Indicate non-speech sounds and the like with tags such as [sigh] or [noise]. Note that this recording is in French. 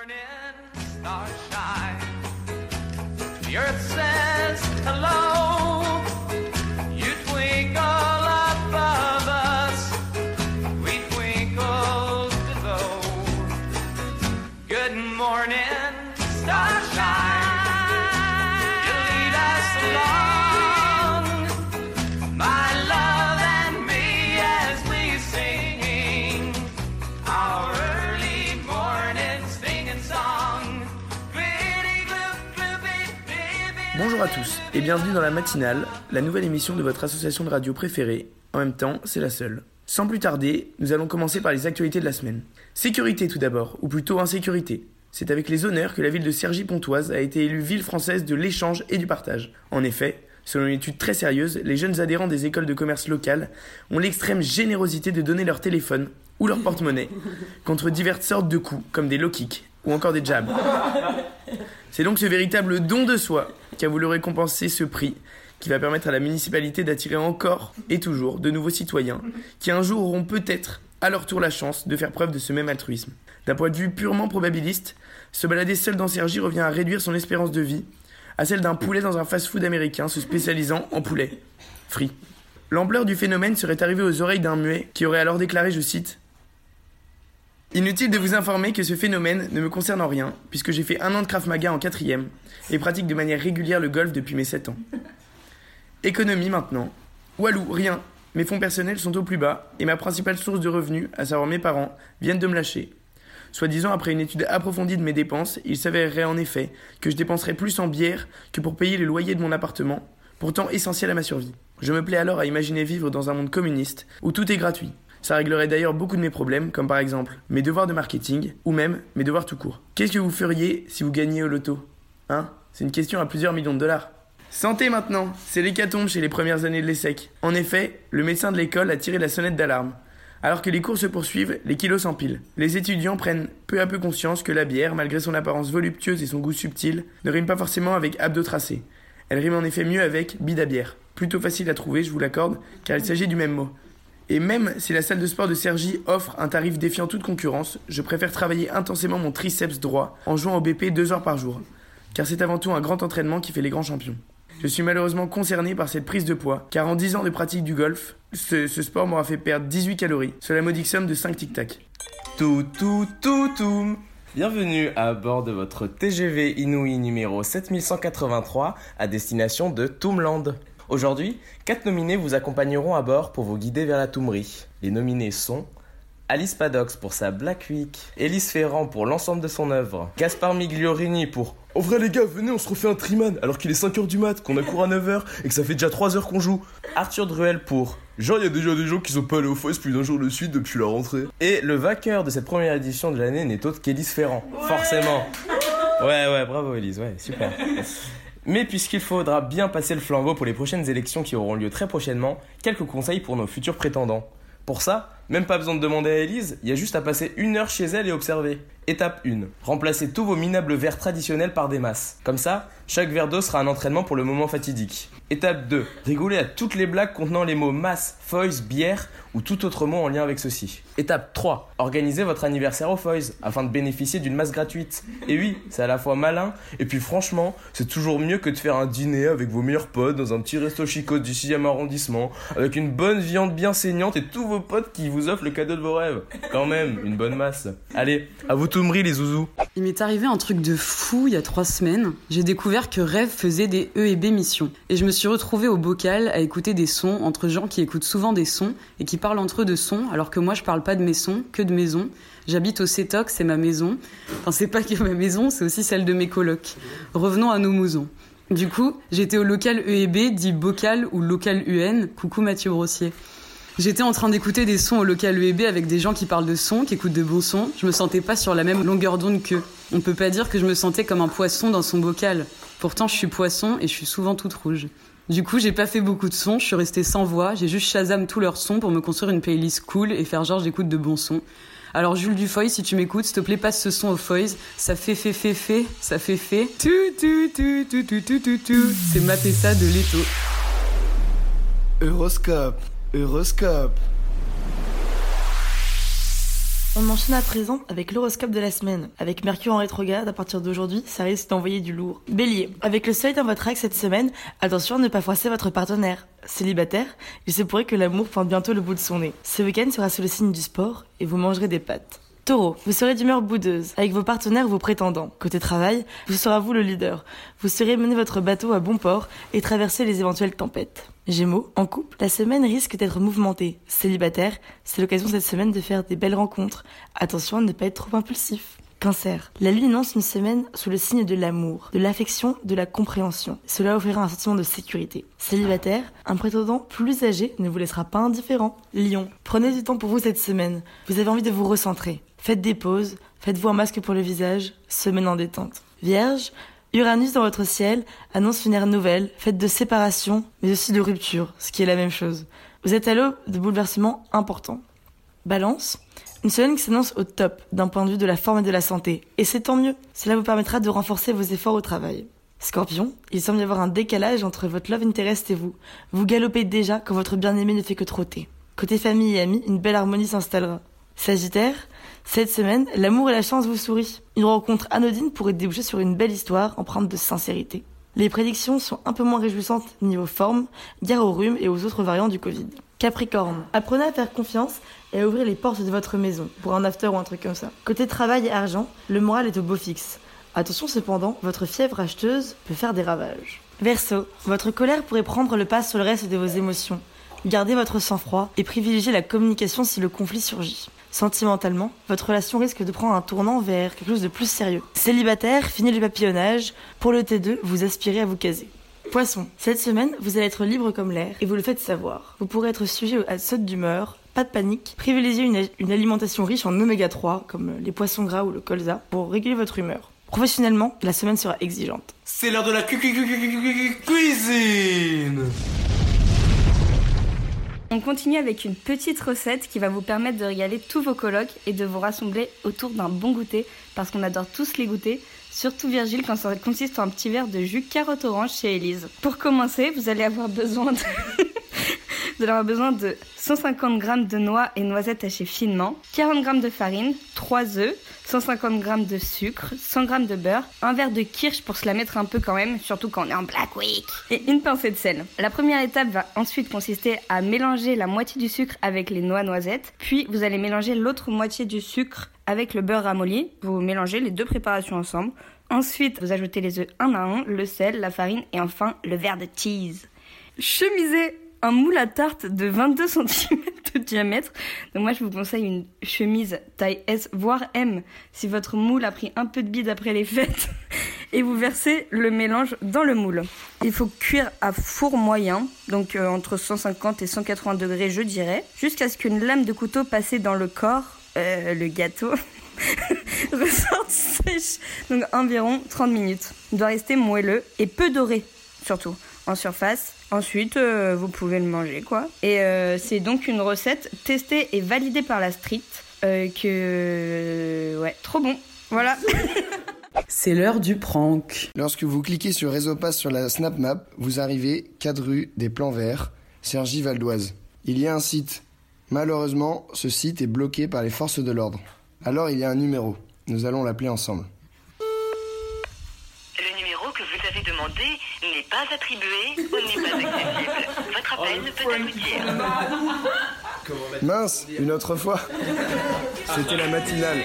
morning stars shine. The earth says. Bonjour à tous et bienvenue dans la matinale, la nouvelle émission de votre association de radio préférée. En même temps, c'est la seule. Sans plus tarder, nous allons commencer par les actualités de la semaine. Sécurité tout d'abord, ou plutôt insécurité. C'est avec les honneurs que la ville de Cergy-Pontoise a été élue ville française de l'échange et du partage. En effet, selon une étude très sérieuse, les jeunes adhérents des écoles de commerce locales ont l'extrême générosité de donner leur téléphone ou leur porte-monnaie contre diverses sortes de coups, comme des low kicks ou encore des jabs. C'est donc ce véritable don de soi qui a voulu récompenser ce prix qui va permettre à la municipalité d'attirer encore et toujours de nouveaux citoyens qui un jour auront peut-être à leur tour la chance de faire preuve de ce même altruisme. D'un point de vue purement probabiliste, se balader seul dans Sergi revient à réduire son espérance de vie à celle d'un poulet dans un fast-food américain se spécialisant en poulet. Free. L'ampleur du phénomène serait arrivée aux oreilles d'un muet qui aurait alors déclaré, je cite, Inutile de vous informer que ce phénomène ne me concerne en rien, puisque j'ai fait un an de Krav Maga en quatrième et pratique de manière régulière le golf depuis mes 7 ans. Économie maintenant. Walou, rien. Mes fonds personnels sont au plus bas et ma principale source de revenus, à savoir mes parents, viennent de me lâcher. Soit-disant après une étude approfondie de mes dépenses, il s'avérerait en effet que je dépenserais plus en bière que pour payer le loyer de mon appartement, pourtant essentiel à ma survie. Je me plais alors à imaginer vivre dans un monde communiste où tout est gratuit, ça réglerait d'ailleurs beaucoup de mes problèmes, comme par exemple mes devoirs de marketing, ou même mes devoirs tout court. Qu'est-ce que vous feriez si vous gagniez au loto? Hein? C'est une question à plusieurs millions de dollars. Santé maintenant, c'est l'hécatombe chez les premières années de l'ESSEC. En effet, le médecin de l'école a tiré la sonnette d'alarme. Alors que les cours se poursuivent, les kilos s'empilent. Les étudiants prennent peu à peu conscience que la bière, malgré son apparence voluptueuse et son goût subtil, ne rime pas forcément avec abdo tracé. Elle rime en effet mieux avec bidabière. Plutôt facile à trouver, je vous l'accorde, car il s'agit du même mot. Et même si la salle de sport de Sergi offre un tarif défiant toute concurrence, je préfère travailler intensément mon triceps droit en jouant au BP deux heures par jour. Car c'est avant tout un grand entraînement qui fait les grands champions. Je suis malheureusement concerné par cette prise de poids, car en 10 ans de pratique du golf, ce, sport m'aura fait perdre 18 calories, sur la modique somme de 5 tic-tac. Tout, tout, tout, tout Bienvenue à bord de votre TGV Inouï numéro 7183 à destination de Toomland. Aujourd'hui, quatre nominés vous accompagneront à bord pour vous guider vers la Toumerie. Les nominés sont Alice Paddox pour sa Black Week, Elise Ferrand pour l'ensemble de son œuvre, Gaspard Migliorini pour En vrai les gars, venez on se refait un triman alors qu'il est 5h du mat, qu'on a cours à 9h et que ça fait déjà 3h qu'on joue. Arthur Druel pour Genre il y a déjà des gens qui sont pas allés au foie plus d'un jour de suite depuis la rentrée. Et le vainqueur de cette première édition de l'année n'est autre qu'Elise Ferrand, forcément. Ouais ouais, bravo Elise, ouais, super. Mais puisqu'il faudra bien passer le flambeau pour les prochaines élections qui auront lieu très prochainement, quelques conseils pour nos futurs prétendants. Pour ça, même pas besoin de demander à Elise, il y a juste à passer une heure chez elle et observer. Étape 1. Remplacez tous vos minables verres traditionnels par des masses. Comme ça, chaque verre d'eau sera un entraînement pour le moment fatidique. Étape 2. Rigolez à toutes les blagues contenant les mots masse, foils, bière ou tout autre mot en lien avec ceci. Étape 3. Organisez votre anniversaire au foils afin de bénéficier d'une masse gratuite. Et oui, c'est à la fois malin et puis franchement, c'est toujours mieux que de faire un dîner avec vos meilleurs potes dans un petit resto chicot du 6 arrondissement avec une bonne viande bien saignante et tous vos potes qui vous offrent le cadeau de vos rêves. Quand même, une bonne masse. Allez, à vous Il m'est arrivé un truc de fou il y a trois semaines. J'ai découvert que Rêve faisait des E et B missions. Et je me suis retrouvée au bocal à écouter des sons entre gens qui écoutent souvent des sons et qui parlent entre eux de sons, alors que moi je parle pas de mes sons, que de maison. J'habite au CETOC, c'est ma maison. Enfin, c'est pas que ma maison, c'est aussi celle de mes colocs. Revenons à nos mousons. Du coup, j'étais au local E et B, dit bocal ou local UN. Coucou Mathieu Brossier. J'étais en train d'écouter des sons au local EB avec des gens qui parlent de sons, qui écoutent de bons sons. Je me sentais pas sur la même longueur d'onde qu'eux. On peut pas dire que je me sentais comme un poisson dans son bocal. Pourtant, je suis poisson et je suis souvent toute rouge. Du coup, j'ai pas fait beaucoup de sons, je suis restée sans voix, j'ai juste Shazam tous leurs sons pour me construire une playlist cool et faire genre j'écoute de bons sons. Alors Jules Dufoy, si tu m'écoutes, s'il te plaît, passe ce son au Foys. Ça fait fait fait fait, ça fait fait. Tout tout tout tout tout tout tout tout. C'est Matessa de Leto. Euroscope. Euroscope. On enchaîne à présent avec l'horoscope de la semaine. Avec Mercure en rétrograde, à partir d'aujourd'hui, ça risque d'envoyer du lourd. Bélier, avec le soleil dans votre axe cette semaine, attention à ne pas froisser votre partenaire. Célibataire, il se pourrait que l'amour pointe bientôt le bout de son nez. Ce week-end sera sous le signe du sport et vous mangerez des pâtes. Taureau, vous serez d'humeur boudeuse avec vos partenaires vos prétendants. Côté travail, vous serez vous le leader. Vous serez mener votre bateau à bon port et traverser les éventuelles tempêtes. Gémeaux, en couple, la semaine risque d'être mouvementée. Célibataire, c'est l'occasion cette semaine de faire des belles rencontres. Attention à ne pas être trop impulsif. Cancer. La lune annonce une semaine sous le signe de l'amour, de l'affection, de la compréhension. Cela offrira un sentiment de sécurité. Célibataire, un prétendant plus âgé ne vous laissera pas indifférent. Lion. Prenez du temps pour vous cette semaine. Vous avez envie de vous recentrer. Faites des pauses, faites-vous un masque pour le visage, semaine en détente. Vierge, Uranus dans votre ciel annonce une ère nouvelle, faite de séparation, mais aussi de rupture, ce qui est la même chose. Vous êtes à l'aube de bouleversements importants. Balance, une semaine qui s'annonce au top d'un point de vue de la forme et de la santé. Et c'est tant mieux. Cela vous permettra de renforcer vos efforts au travail. Scorpion, il semble y avoir un décalage entre votre love interest et vous. Vous galopez déjà quand votre bien-aimé ne fait que trotter. Côté famille et amis, une belle harmonie s'installera. Sagittaire, cette semaine, l'amour et la chance vous sourient. Une rencontre anodine pourrait déboucher sur une belle histoire empreinte de sincérité. Les prédictions sont un peu moins réjouissantes niveau forme, guerre au rhume et aux autres variants du Covid. Capricorne, apprenez à faire confiance et à ouvrir les portes de votre maison pour un after ou un truc comme ça. Côté travail et argent, le moral est au beau fixe. Attention cependant, votre fièvre acheteuse peut faire des ravages. Verseau, votre colère pourrait prendre le pas sur le reste de vos émotions. Gardez votre sang-froid et privilégiez la communication si le conflit surgit. Sentimentalement, votre relation risque de prendre un tournant vers quelque chose de plus sérieux. Célibataire, fini le papillonnage. Pour le T2, vous aspirez à vous caser. Poisson, cette semaine, vous allez être libre comme l'air et vous le faites savoir. Vous pourrez être sujet à saute d'humeur, pas de panique. Privilégiez une, une, alimentation riche en oméga 3, comme les poissons gras ou le colza, pour réguler votre humeur. Professionnellement, la semaine sera exigeante. C'est l'heure de la cuisine on continue avec une petite recette qui va vous permettre de régaler tous vos colocs et de vous rassembler autour d'un bon goûter parce qu'on adore tous les goûter, surtout Virgile quand ça consiste en un petit verre de jus carotte orange chez Elise. Pour commencer, vous allez avoir besoin de [laughs] vous allez avoir besoin de 150 g de noix et noisettes hachées finement, 40 g de farine, 3 œufs, 150 g de sucre, 100 g de beurre, un verre de kirsch pour se la mettre un peu quand même, surtout quand on est en Black Week, et une pincée de sel. La première étape va ensuite consister à mélanger la moitié du sucre avec les noix noisettes, puis vous allez mélanger l'autre moitié du sucre avec le beurre ramolli. Vous mélangez les deux préparations ensemble. Ensuite, vous ajoutez les œufs un à un, le sel, la farine et enfin le verre de cheese. Chemisez un moule à tarte de 22 cm de diamètre. Donc moi je vous conseille une chemise taille S voire M si votre moule a pris un peu de bide après les fêtes [laughs] et vous versez le mélange dans le moule. Il faut cuire à four moyen, donc euh, entre 150 et 180 degrés je dirais, jusqu'à ce qu'une lame de couteau passée dans le corps, euh, le gâteau, [laughs] ressorte sèche. Donc environ 30 minutes. Il doit rester moelleux et peu doré surtout en surface. Ensuite, euh, vous pouvez le manger, quoi. Et euh, c'est donc une recette testée et validée par la street. Euh, que. Ouais, trop bon. Voilà. [laughs] C'est l'heure du prank. Lorsque vous cliquez sur Réseau Pass sur la Snap Map, vous arrivez 4 rue des Plans Verts, Sergi Valdoise. Il y a un site. Malheureusement, ce site est bloqué par les forces de l'ordre. Alors il y a un numéro. Nous allons l'appeler ensemble. Le numéro que vous avez demandé n'est pas attribué ou n'est pas accessible. Votre appel ne peut aboutir. Mince, une autre fois. C'était la matinale.